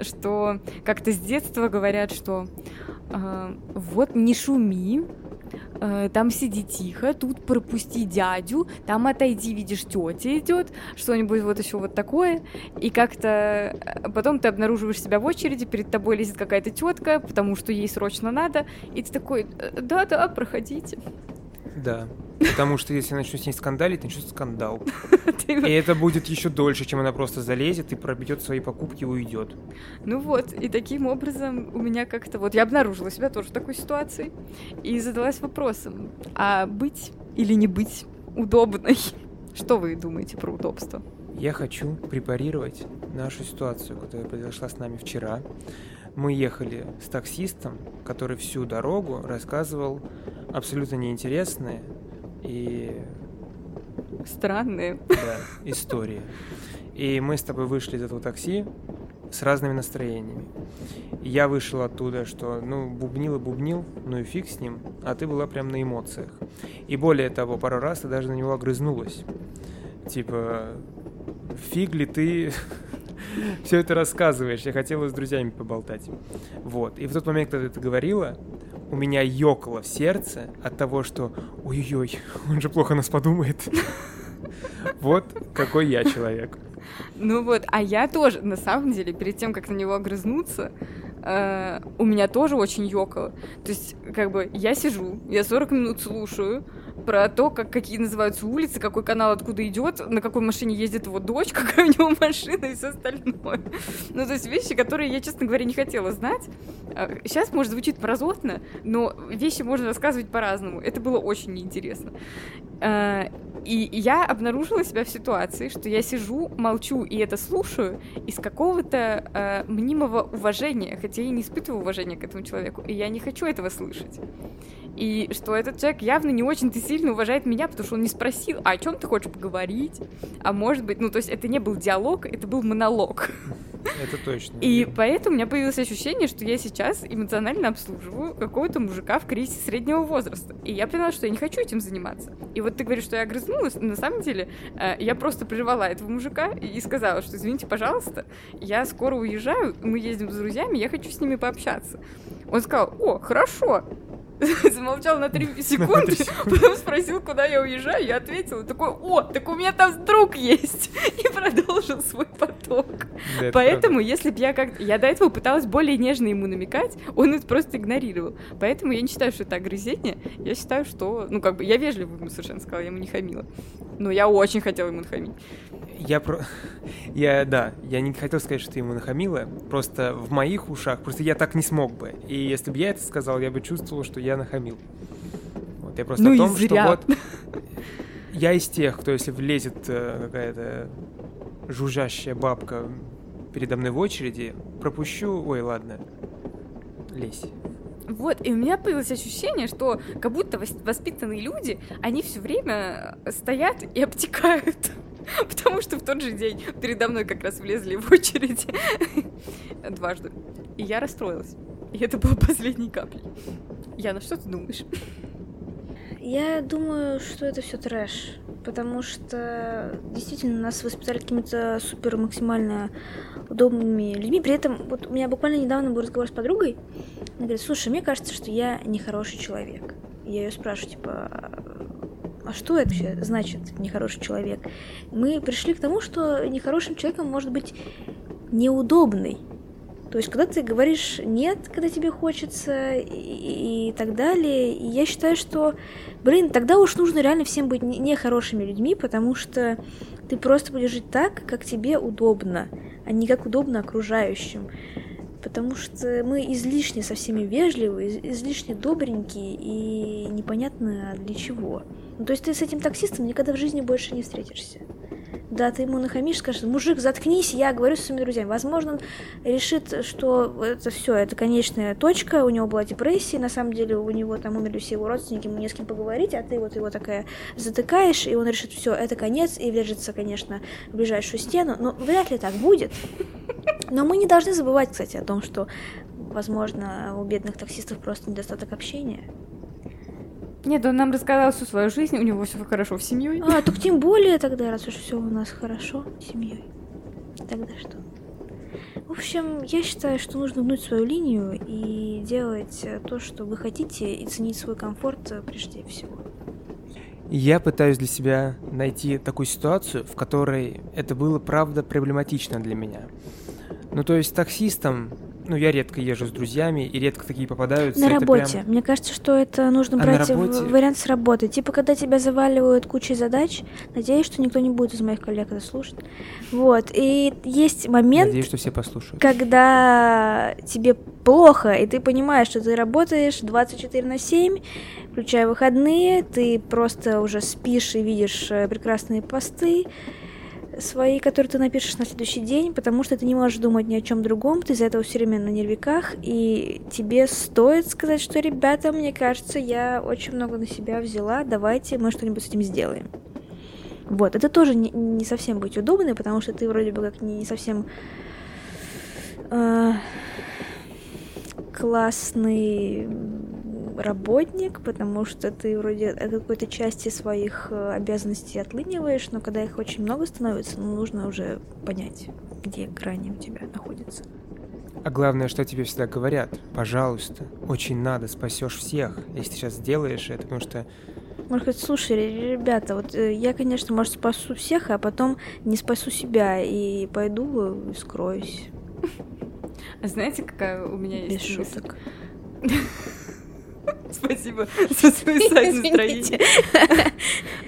что как-то с детства говорят, что а, вот не шуми, а, там сиди тихо, тут пропусти дядю, там отойди, видишь, тетя идет, что-нибудь вот еще вот такое, и как-то а, потом ты обнаруживаешь себя в очереди, перед тобой лезет какая-то тетка, потому что ей срочно надо, и ты такой, да-да, проходите. Да. Потому что если я начну с ней скандалить, начнется скандал. И это будет еще дольше, чем она просто залезет и пробьет свои покупки и уйдет. Ну вот, и таким образом у меня как-то вот я обнаружила себя тоже в такой ситуации и задалась вопросом, а быть или не быть удобной? Что вы думаете про удобство? Я хочу препарировать нашу ситуацию, которая произошла с нами вчера. Мы ехали с таксистом, который всю дорогу рассказывал абсолютно неинтересные и странные да, истории. И мы с тобой вышли из этого такси с разными настроениями. я вышел оттуда, что, ну, бубнил и бубнил, ну и фиг с ним, а ты была прям на эмоциях. И более того, пару раз ты даже на него огрызнулась. Типа, фиг ли ты все это рассказываешь, я хотела с друзьями поболтать. Вот. И в тот момент, когда ты это говорила, у меня ёкало в сердце от того, что ой-ой-ой, он же плохо нас подумает. Вот какой я человек. Ну вот, а я тоже, на самом деле, перед тем, как на него огрызнуться, э, у меня тоже очень ёкало. То есть, как бы, я сижу, я 40 минут слушаю, про то, как, какие называются улицы, какой канал откуда идет, на какой машине ездит его дочь, какая у него машина и все остальное. Ну, то есть вещи, которые я, честно говоря, не хотела знать. Сейчас, может, звучит мразотно, но вещи можно рассказывать по-разному. Это было очень неинтересно. А, и я обнаружила себя в ситуации, что я сижу, молчу и это слушаю из какого-то э, мнимого уважения, хотя я не испытываю уважения к этому человеку, и я не хочу этого слышать. И что этот человек явно не очень-то сильно уважает меня, потому что он не спросил, а о чем ты хочешь поговорить? А может быть, ну, то есть это не был диалог, это был монолог. Это точно. И поэтому у меня появилось ощущение, что я сейчас эмоционально обслуживаю какого-то мужика в кризисе среднего возраста. И я поняла, что я не хочу этим заниматься. И вот ты говоришь, что я огрызнулась, но на самом деле э, я просто прервала этого мужика и сказала, что извините, пожалуйста, я скоро уезжаю, мы ездим с друзьями, я хочу с ними пообщаться. Он сказал, о, хорошо, замолчал на три секунды, потом спросил, куда я уезжаю, я ответила, такой, о, так у меня там друг есть, и продолжил свой поток. Да, Поэтому, если бы я как я до этого пыталась более нежно ему намекать, он это просто игнорировал. Поэтому я не считаю, что это огрызение, я считаю, что, ну, как бы, я вежливо ему совершенно сказала, я ему не хамила. Но я очень хотела ему нахамить. Я про... Я, да, я не хотел сказать, что ты ему нахамила, просто в моих ушах, просто я так не смог бы. И если бы я это сказал, я бы чувствовал, что я нахамил. Вот, я просто ну о том, что вот... Я из тех, кто если влезет э, какая-то жужжащая бабка передо мной в очереди, пропущу... Ой, ладно, лезь. Вот, и у меня появилось ощущение, что как будто воспитанные люди, они все время стоят и обтекают. Потому что в тот же день передо мной как раз влезли в очередь дважды. И я расстроилась. И это было последней каплей. Яна, что ты думаешь? Я думаю, что это все трэш. Потому что действительно нас воспитали какими-то супер максимально удобными людьми. При этом вот у меня буквально недавно был разговор с подругой. Она говорит, слушай, мне кажется, что я нехороший человек. Я ее спрашиваю, типа, а что это вообще значит нехороший человек? Мы пришли к тому, что нехорошим человеком может быть неудобный. То есть, когда ты говоришь нет, когда тебе хочется, и, и так далее, и я считаю, что, блин, тогда уж нужно реально всем быть нехорошими людьми, потому что ты просто будешь жить так, как тебе удобно, а не как удобно окружающим потому что мы излишне со всеми вежливы, излишне добренькие и непонятно для чего. Ну, то есть ты с этим таксистом никогда в жизни больше не встретишься. Да, ты ему нахамишь, скажешь, мужик, заткнись, я говорю со своими друзьями. Возможно, он решит, что это все, это конечная точка, у него была депрессия, на самом деле у него там умерли все его родственники, ему не с кем поговорить, а ты вот его такая затыкаешь, и он решит, все, это конец, и врежется, конечно, в ближайшую стену. Но вряд ли так будет. Но мы не должны забывать, кстати, о том, что, возможно, у бедных таксистов просто недостаток общения. Нет, он нам рассказал всю свою жизнь, у него все хорошо с семьей. А, так тем более тогда, раз уж все у нас хорошо с семьей. Тогда что? В общем, я считаю, что нужно гнуть свою линию и делать то, что вы хотите, и ценить свой комфорт прежде всего. Я пытаюсь для себя найти такую ситуацию, в которой это было правда проблематично для меня. Ну, то есть таксистом ну, я редко езжу с друзьями, и редко такие попадаются. На работе. прям- Мне кажется, что это нужно А брать в- работе? вариант с работы. Типа, когда тебя заваливают кучей задач, надеюсь, что никто не будет из моих коллег это слушать. Вот. И есть момент, Надеюсь, что все послушают. когда тебе плохо, и ты понимаешь, что ты работаешь 24 на 7, включая выходные, ты просто уже спишь и видишь э, прекрасные посты свои, которые ты напишешь на следующий день, потому что ты не можешь думать ни о чем другом, ты из-за этого все время на нервиках, и тебе стоит сказать, что, ребята, мне кажется, я очень много на себя взяла, давайте мы что-нибудь с этим сделаем. Вот, это тоже не, не совсем быть удобной, потому что ты вроде бы как не, не совсем э, классный работник, потому что ты вроде от какой-то части своих э, обязанностей отлыниваешь, но когда их очень много становится, ну, нужно уже понять, где грани у тебя находятся. А главное, что тебе всегда говорят, пожалуйста, очень надо, спасешь всех, если ты сейчас сделаешь это, потому что Может сказать, слушай, ре- ребята, вот э, я, конечно, может, спасу всех, а потом не спасу себя и пойду и скроюсь. А знаете, какая у меня Без есть мысль? шуток. Спасибо за свой сайт настроения.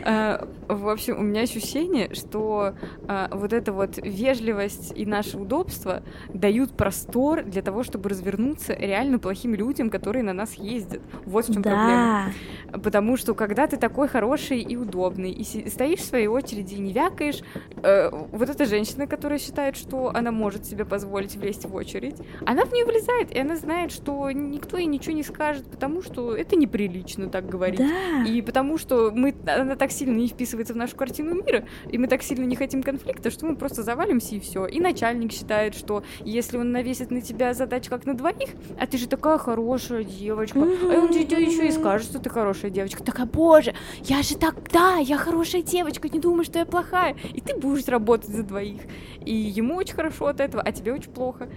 А, В общем, у меня ощущение, что а, вот эта вот вежливость и наше удобство дают простор для того, чтобы развернуться реально плохим людям, которые на нас ездят. Вот в чем проблема. Потому что когда ты такой хороший и удобный, и стоишь в своей очереди и не вякаешь, э, вот эта женщина, которая считает, что она может себе позволить влезть в очередь, она в нее влезает, и она знает, что никто ей ничего не скажет, потому что это неприлично так говорить. Да. И потому что мы, она так сильно не вписывается в нашу картину мира, и мы так сильно не хотим конфликта, что мы просто завалимся и все. И начальник считает, что если он навесит на тебя задач как на двоих, а ты же такая хорошая девочка, а он тебе еще и скажет, что ты хорошая девочка. Такая, боже, я же так, да, я хорошая девочка, не думай, что я плохая. И ты будешь работать за двоих. И ему очень хорошо от этого, а тебе очень плохо.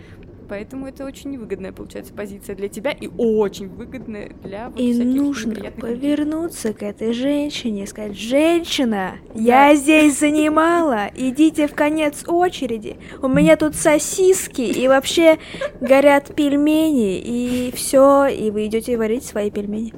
Поэтому это очень невыгодная, получается, позиция для тебя и очень выгодная для вот И нужно неприятных людей. повернуться к этой женщине и сказать, женщина, я здесь занимала, идите в конец очереди, у меня тут сосиски и вообще горят пельмени, и все, и вы идете варить свои пельмени.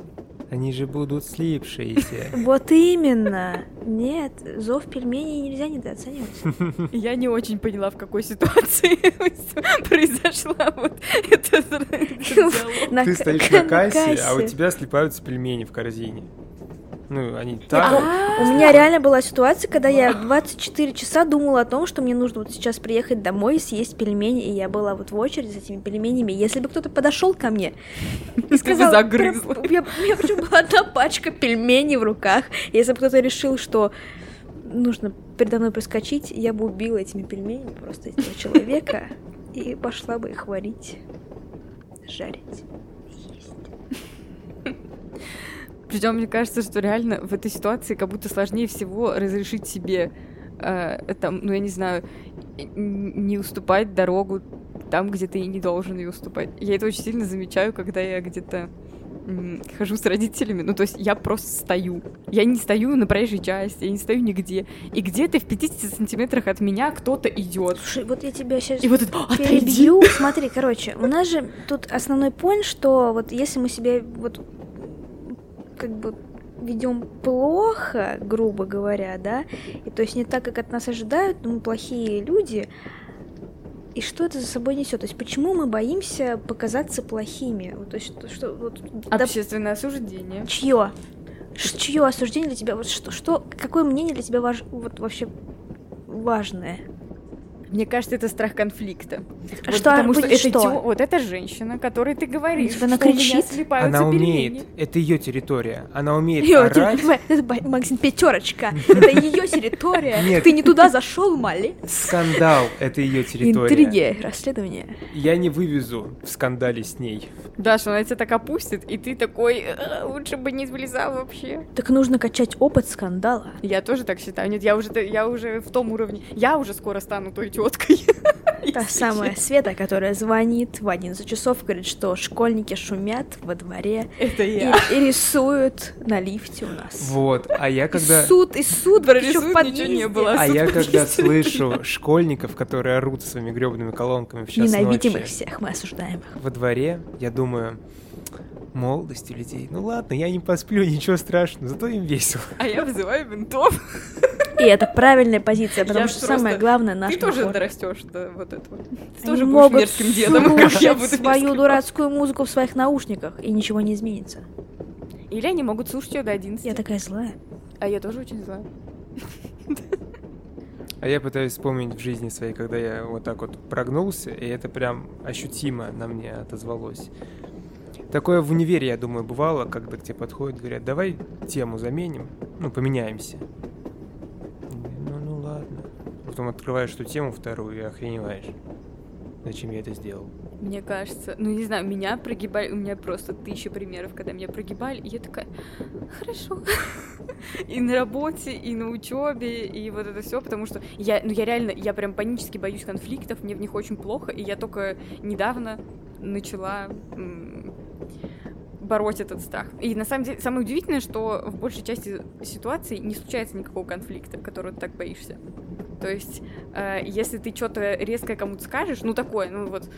Они же будут слипшиеся. Вот именно. Нет, зов пельменей нельзя недооценивать. Я не очень поняла, в какой ситуации произошла вот эта. На Ты стоишь на кассе, а у тебя слипаются пельмени в корзине. Ну, они так... А, У меня реально была ситуация, когда я 24 часа думала о том, что мне нужно вот сейчас приехать домой и съесть пельмени, и я была вот в очереди с этими пельменями. Если бы кто-то подошел ко мне и сказал... загрызла. «Про- Я, у меня почему была одна пачка пельменей в руках. Если бы кто-то решил, что нужно передо мной проскочить, я бы убила этими пельменями просто этого человека и пошла бы их варить, жарить. есть. Причем мне кажется, что реально в этой ситуации как будто сложнее всего разрешить себе, э, там, ну я не знаю, не уступать дорогу там, где ты и не должен ее уступать. Я это очень сильно замечаю, когда я где-то хожу с родителями, ну то есть я просто стою. Я не стою на проезжей части, я не стою нигде. И где-то в 50 сантиметрах от меня кто-то идет. Слушай, вот я тебя сейчас И вот это, отойди! перебью. Смотри, короче, у нас же тут основной point, что вот если мы себя вот как бы ведем плохо, грубо говоря, да, и то есть не так, как от нас ожидают, но мы плохие люди, и что это за собой несет? То есть почему мы боимся показаться плохими? Вот, то есть что, вот, Общественное осуждение. чье? Ш- Чье осуждение для тебя? Вот что, что, какое мнение для тебя важ, вот вообще важное? Мне кажется, это страх конфликта. А Вот что потому что это что? тё- вот эта женщина, которой ты говоришь, Типа она что у меня кричит? Она пельмени. умеет, это ее территория. Она умеет Её, орать. это, Максим, пятерочка. Это ее территория. Нет. Ты не туда зашел, Мали. Скандал, это ее территория. Интриги, расследование. Я не вывезу в скандале с ней. Да, что она тебя так опустит, и ты такой, «Э, лучше бы не влезал вообще. Так нужно качать опыт скандала. Я тоже так считаю. Нет, я уже, я уже в том уровне. Я уже скоро стану той теткой. Та самая Света, которая звонит в 11 часов, говорит, что школьники шумят во дворе Это и, я. и рисуют на лифте у нас. Вот, а я когда... И суд, и суд, Про рисуют ничего не было. А суд я когда слышу школьников, которые орут своими гребными колонками в час Ненавидим ночи их всех, мы осуждаем их. во дворе, я думаю, молодости людей. Ну ладно, я не посплю, ничего страшного, зато им весело. А я вызываю ментов. И это правильная позиция, потому Я что просто- самое главное наш Ты тоже набор. дорастешь до вот этого. Ты Они тоже будешь мерзким дедом, как я слушать буду свою дурацкую музыку в своих наушниках, и ничего не изменится. Или они могут слушать ее до 11. Я такая злая. А я тоже очень злая. А я пытаюсь вспомнить в жизни своей, когда я вот так вот прогнулся, и это прям ощутимо на мне отозвалось. Такое в универе, я думаю, бывало, когда к тебе подходят, говорят, давай тему заменим, ну, поменяемся. Ну, ну ладно. Потом открываешь эту тему вторую и охреневаешь. Зачем я это сделал? Мне кажется, ну не знаю, меня прогибали, у меня просто тысяча примеров, когда меня прогибали, и я такая, хорошо. И на работе, и на учебе, и вот это все, потому что я, ну я реально, я прям панически боюсь конфликтов, мне в них очень плохо, и я только недавно начала м, бороть этот страх. И на самом деле, самое удивительное, что в большей части ситуаций не случается никакого конфликта, которого ты так боишься. То есть, э, если ты что-то резкое кому-то скажешь, ну такое, ну вот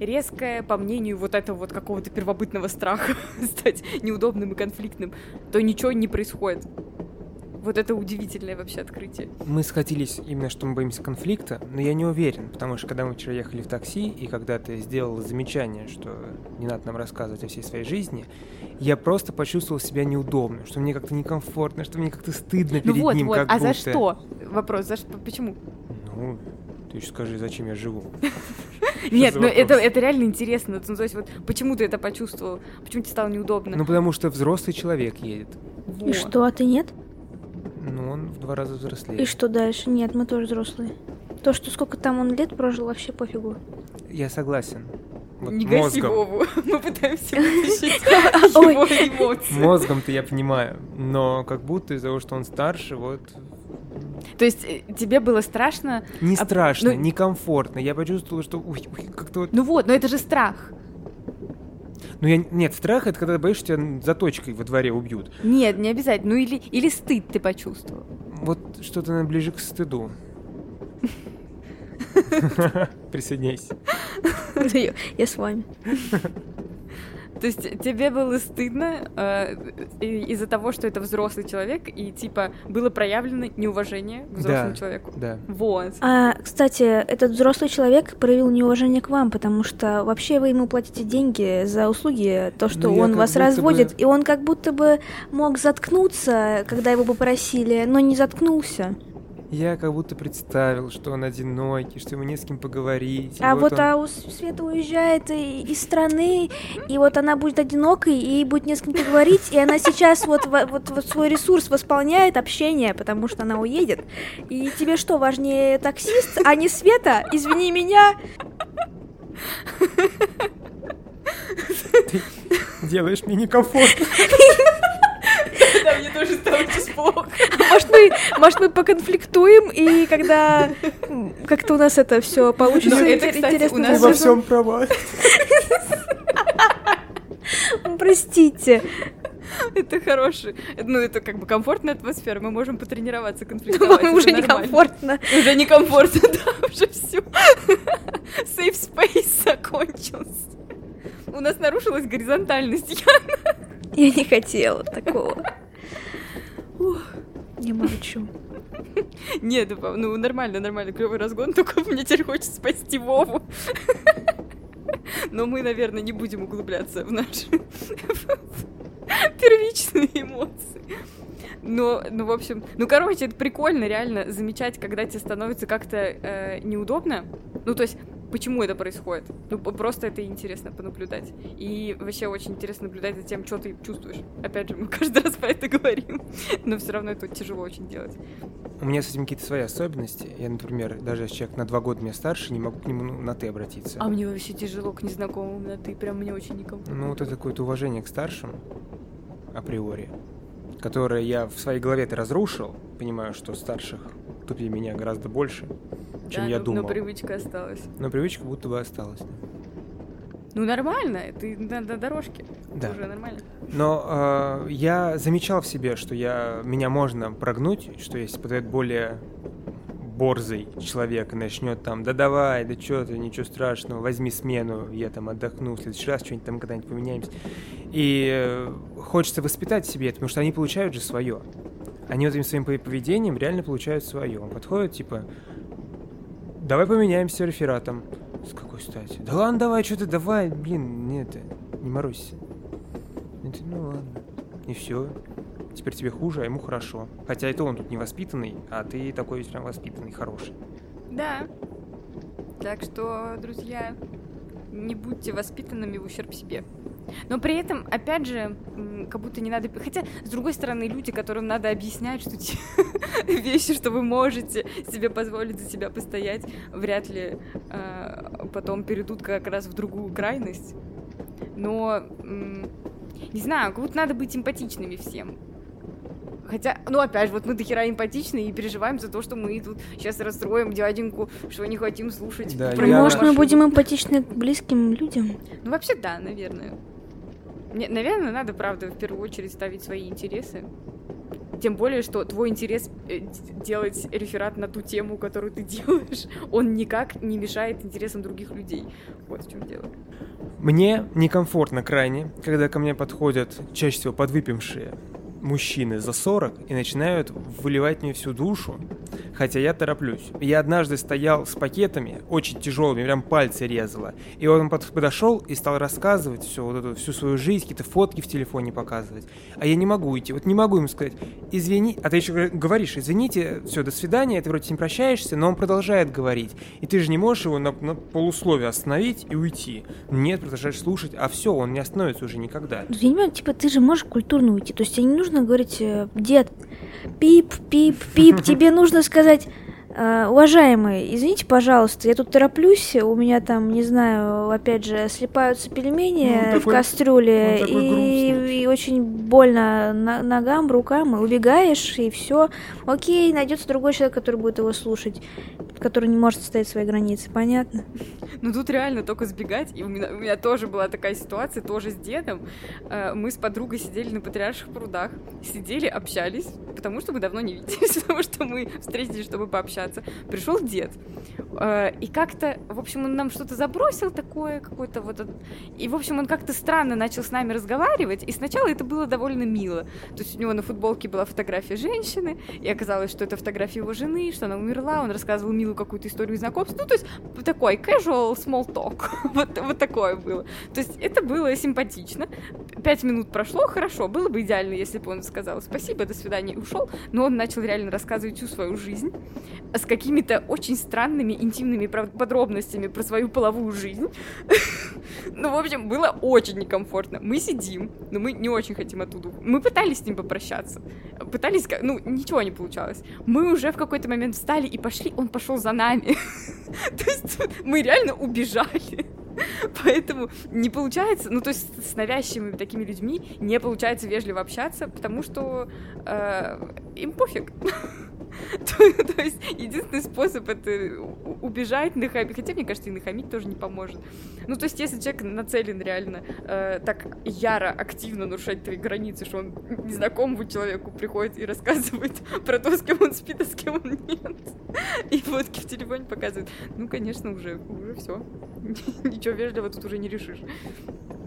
резкое, по мнению вот этого вот какого-то первобытного страха стать неудобным и конфликтным, то ничего не происходит. Вот это удивительное вообще открытие. Мы сходились именно, что мы боимся конфликта, но я не уверен, потому что когда мы вчера ехали в такси, и когда ты сделала замечание, что не надо нам рассказывать о всей своей жизни, я просто почувствовал себя неудобно, что мне как-то некомфортно, что мне как-то стыдно Ну перед вот, ним, вот. как а за будто. что? Вопрос, за что? Почему? Ну, ты еще скажи, зачем я живу. Нет, за ну это, это реально интересно. Ну, то есть вот почему ты это почувствовал? Почему тебе стало неудобно? Ну, потому что взрослый человек едет. И Вот. что, а ты нет? Ну, он в два раза взрослее. И что дальше? Нет, мы тоже взрослые. То, что сколько там он лет прожил, вообще пофигу. Я согласен. Вот Не гаси мозгом. Вову. Мы пытаемся вытащить Ой. его эмоции. Мозгом-то я понимаю, но как будто из-за того, что он старше, вот То есть э, тебе было страшно? не А, страшно, ну- некомфортно. Я почувствовал, что ой, ой, как-то вот. Ну вот, но это же страх. Ну я нет, страх это когда боишься, тебя заточкой во дворе убьют. Нет, не обязательно. Ну или, или стыд ты почувствовал. Вот что-то наверное, ближе к стыду. Присоединяйся. Я с вами. То есть тебе было стыдно э, из-за того, что это взрослый человек, и типа было проявлено неуважение к взрослому Да. человеку. Да. Вот. А, кстати, этот взрослый человек проявил неуважение к вам, потому что вообще вы ему платите деньги за услуги, то, что Ну, он вас разводит, бы- и он как будто бы мог заткнуться, когда его попросили, но не заткнулся. Я как будто представил, что он одинокий, что ему не с кем поговорить. А вот, он- а у Света уезжает и- из страны, и вот она будет одинокой, и ей будет не с кем поговорить, и она сейчас вот, во- вот, вот свой ресурс восполняет общение, потому что она уедет. И тебе что, важнее таксист, а не Света? Извини меня. делаешь мне некомфортно. Да, мне тоже стало очень плохо. Может мы, может, мы поконфликтуем, и когда как-то у нас это все получится, Но это, кстати, интересно у нас во всем права. Простите. Это хороший. Ну, это как бы комфортная атмосфера. Мы можем потренироваться конфликтовать. Вам уже некомфортно. Уже некомфортно, да, уже все. Safe space закончился. У нас нарушилась горизонтальность. Я- Я не хотела такого. Я молчу. Нет, ну, ну нормально, нормально, клевый разгон, только мне теперь хочется спасти Вову. Но мы, наверное, не будем углубляться в наши первичные эмоции. Но, ну, в общем, ну, короче, это прикольно, реально, замечать, когда тебе становится как-то э, неудобно. Ну, то есть, почему это происходит? Ну, просто это интересно понаблюдать. И вообще очень интересно наблюдать за тем, что ты чувствуешь. Опять же, мы каждый раз про это говорим, но все равно это тяжело очень делать. У меня с этим какие-то свои особенности. Я, например, даже если человек на два года меня старше, не могу к нему ну, на ты обратиться. А мне вообще тяжело к незнакомым на ты, прям мне очень некомфортно. Ну, вот это какое-то уважение к старшим, априори, которое я в своей голове-то разрушил. Понимаю, что старших тупее меня гораздо больше. чем Да, я но- думал. Но привычка осталась. Но привычка будто бы осталась. Ну нормально, ты на, на дорожке. Да. Уже нормально. Но э, я замечал в себе, что я меня можно прогнуть, что если подойдет более борзый человек начнет там, да давай, да что ты, ничего страшного, возьми смену, я там отдохну, в следующий раз что-нибудь там когда-нибудь поменяемся. И э, хочется воспитать себе это, потому что они получают же свое. Они вот этим своим пов- поведением реально получают свое. Он подходит, типа, давай поменяемся рефератом. С какой стати? Да ладно, давай, что ты, давай, блин, нет, не морозься. Такой, ну ладно. И все. Теперь тебе хуже, а ему хорошо. Хотя это он тут не воспитанный, а ты такой весь прям воспитанный, хороший. Да. Так что, друзья, не будьте воспитанными в ущерб себе. Но при этом, опять же, как будто не надо... Хотя, с другой стороны, люди, которым надо объяснять, что те вещи, что вы можете себе позволить за себя постоять, вряд ли э, потом перейдут как раз в другую крайность. Но, не знаю, как будто надо быть эмпатичными всем. Хотя, ну опять же, вот мы дохера эмпатичны и переживаем за то, что мы тут сейчас расстроим дяденьку, что не хотим слушать. Да, про я- Может, мы будем эмпатичны к близким людям? Ну вообще да, наверное. Не- наверное, надо, правда, в первую очередь ставить свои интересы. Тем более, что твой интерес э, делать реферат на ту тему, которую ты делаешь, он никак не мешает интересам других людей. Вот в чем дело. Мне некомфортно крайне, когда ко мне подходят чаще всего подвыпившие мужчины за 40 и начинают выливать мне всю душу, хотя я тороплюсь. Я однажды стоял с пакетами, очень тяжелыми, прям пальцы резало, и он под- подошел и стал рассказывать все, вот эту, всю свою жизнь, какие-то фотки в телефоне показывать. А я не могу идти, вот не могу ему сказать, извини, а ты еще говор- говоришь, извините, все, до свидания, ты вроде с ним прощаешься, но он продолжает говорить, и ты же не можешь его на, на полусловие остановить и уйти. Нет, продолжаешь слушать, а все, он не остановится уже никогда. Ну, Я не понимаю, типа, ты же можешь культурно уйти. То есть тебе не нужно говорить, э, дед, пип, пип, пип, тебе нужно сказать, «Э, уважаемый, извините, пожалуйста, я тут тороплюсь, у меня там, не знаю, опять же, слипаются пельмени Ну, он в такой- кастрюле, такой и, и очень больно ногам, рукам, и убегаешь, и все. Окей, найдется другой человек, который будет его слушать, который не может стоять свои границы, понятно? Ну тут реально только сбегать. И у меня, у меня тоже была такая ситуация, тоже с дедом. Э, Мы с подругой сидели на Патриарших прудах, сидели, общались, потому что мы давно не виделись, потому что мы встретились, чтобы пообщаться. Пришел дед. Э, И как-то, в общем, он нам что-то забросил такое, какое-то вот... от- И, в общем, он как-то странно начал с нами разговаривать, и сначала это было довольно мило. То есть у него на футболке была фотография женщины, и оказалось, что это фотография его жены, что она умерла, он рассказывал милую какую-то историю знакомства. Ну, то есть такой casual small talk. вот, вот такое было. То есть это было симпатично. Пять минут прошло, хорошо. Было бы идеально, если бы он сказал спасибо, до свидания и ушел. Но он начал реально рассказывать всю свою жизнь с какими-то очень странными интимными подробностями про свою половую жизнь. Ну, в общем, было очень некомфортно. Мы сидим, но мы не очень хотим оттуда. Мы пытались с ним попрощаться. Пытались, ну, ничего не получалось. Мы уже в какой-то момент встали и пошли, он пошел за нами. То есть мы реально убежали. Поэтому не получается, ну то есть с навязчивыми такими людьми не получается вежливо общаться, потому что э, им пофиг. То, есть единственный способ это убежать, нахамить. Хотя, мне кажется, и нахамить тоже не поможет. Ну, то есть, если человек нацелен реально э, так яро, активно нарушать твои границы, что он незнакомому человеку приходит и рассказывает про то, с кем он спит, а с кем он нет. И фотки в телефоне показывает. Ну, конечно, уже, уже все. Ничего вежливо тут уже не решишь.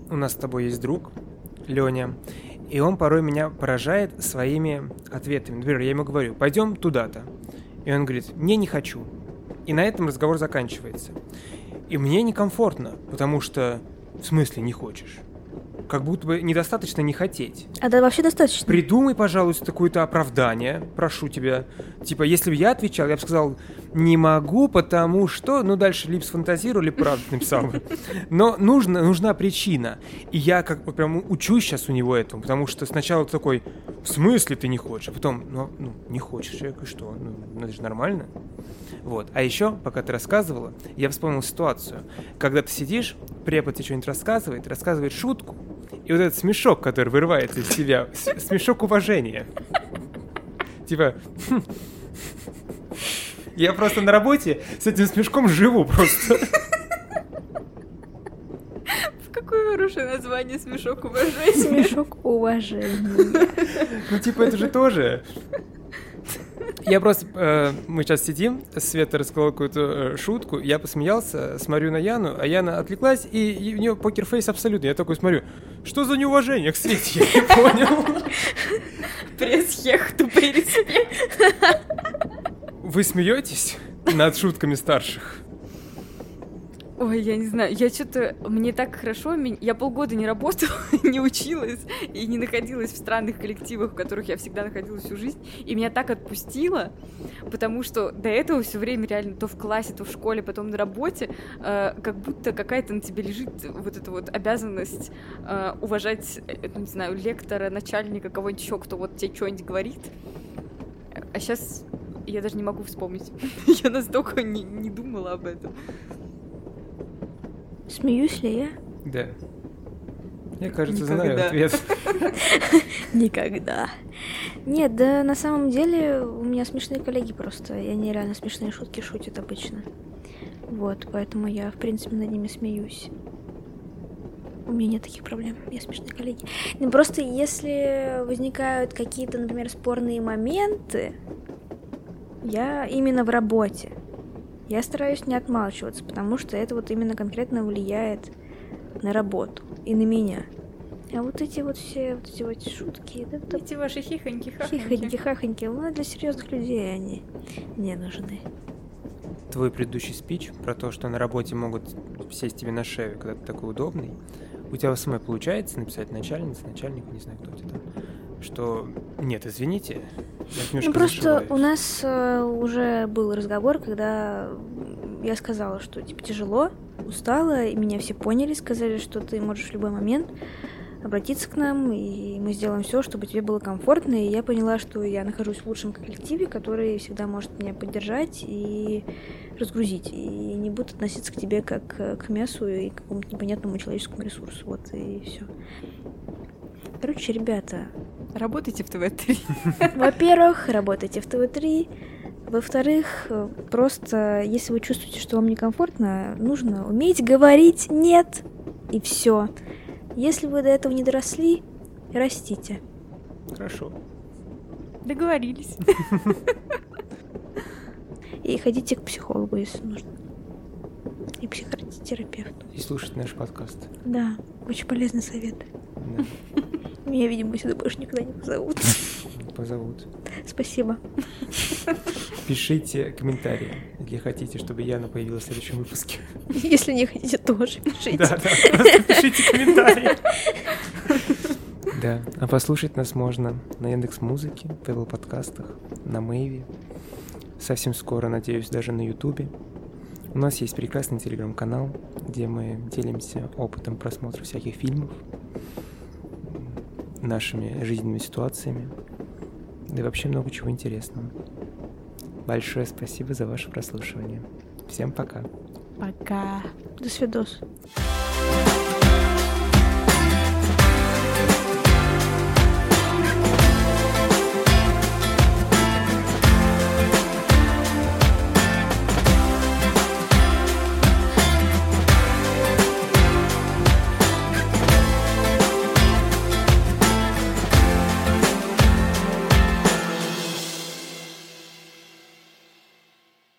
У нас с тобой есть друг, Леня, и он порой меня поражает своими ответами. Например, я ему говорю, пойдем туда-то. И он говорит, не, не хочу. И на этом разговор заканчивается. И мне некомфортно, потому что в смысле не хочешь? Как будто бы недостаточно не хотеть. А да вообще достаточно. Придумай, пожалуйста, какое-то оправдание, прошу тебя. Типа, если бы я отвечал, я бы сказал, не могу, потому что... Ну, дальше либо сфантазировал, либо правду написал. Но нужна, нужна причина. И я как бы прям учусь сейчас у него этому, потому что сначала такой, в смысле ты не хочешь? А потом, ну, ну не хочешь. Я говорю, что? Ну, ну, это же нормально. Вот. А еще, пока ты рассказывала, я вспомнил ситуацию. Когда ты сидишь, препод тебе что-нибудь рассказывает, рассказывает шутку, и вот этот смешок, который вырывается из тебя, смешок уважения. Типа, «Хм». Я просто на работе с этим смешком живу просто. Какое хорошее название «Смешок уважения». Смешок уважения. Ну, типа, это же тоже... Я просто... э, мы сейчас сидим, Света рассказала какую-то э, шутку, я посмеялся, смотрю на Яну, а Яна отвлеклась, и, и у нее покерфейс абсолютно. Я такой смотрю, что за неуважение к Свете, я не понял. Пресс-хех, тупый респект. Вы смеетесь над шутками старших? Ой, я не знаю, я что-то... Мне так хорошо, я полгода не работала, не училась и не находилась в странных коллективах, в которых я всегда находилась всю жизнь, и меня так отпустило, потому что до этого все время реально то в классе, то в школе, потом на работе, э, как будто какая-то на тебе лежит вот эта вот обязанность э, уважать, ну, не знаю, лектора, начальника, кого-нибудь еще, кто вот тебе что-нибудь говорит. А сейчас я даже не могу вспомнить. я настолько не, не думала об этом. Смеюсь ли я? Да. Я, кажется, Никогда. знаю ответ. Никогда. Нет, да на самом деле у меня смешные коллеги просто. И они реально смешные шутки шутят обычно. Вот, поэтому я, в принципе, над ними смеюсь. У меня нет таких проблем, я смешные коллеги. Ну, просто если возникают какие-то, например, спорные моменты, я именно в работе. Я стараюсь не отмалчиваться, потому что это вот именно конкретно влияет на работу и на меня. А вот эти вот все вот эти вот шутки, это Эти ваши хихоньки, хихоньки, хахоньки, ну, для серьезных людей они не нужны. Твой предыдущий спич про то, что на работе могут сесть тебе на шею, когда ты такой удобный. У тебя самой получается написать начальнице, начальнику, не знаю, кто это там, что нет, извините, Ну просто зашиваюсь». у нас э, уже был разговор, когда я сказала, что типа тяжело, устала, и меня все поняли, сказали, что ты можешь в любой момент обратиться к нам, и мы сделаем все, чтобы тебе было комфортно. И я поняла, что я нахожусь в лучшем коллективе, который всегда может меня поддержать и разгрузить, и не будет относиться к тебе как э, к мясу и к какому-то непонятному человеческому ресурсу. Вот и все. Короче, ребята, Работайте в ТВ-3. во-первых, работайте в ТВ-3. Во-вторых, просто если вы чувствуете, что вам некомфортно, нужно уметь говорить «нет» и все. Если вы до этого не доросли, растите. Хорошо. Договорились. И ходите к психологу, если нужно. И психотерапевту. И слушать наш подкаст. Да, очень полезный совет. Да, Меня, видимо, сюда больше никогда не позовут. позовут. Спасибо. Пишите комментарии, если хотите, чтобы Яна появилась в следующем выпуске. Если не хотите, тоже пишите. Да, да, пишите комментарии. Да, а послушать нас можно на Яндекс Музыке, в Apple подкастах, на Мэйве. Совсем скоро, надеюсь, даже на Ютубе. У нас есть прекрасный телеграм-канал, где мы делимся опытом просмотра всяких фильмов, нашими жизненными ситуациями, да и вообще много чего интересного. Большое спасибо за ваше прослушивание. Всем пока. Пока. До. Thank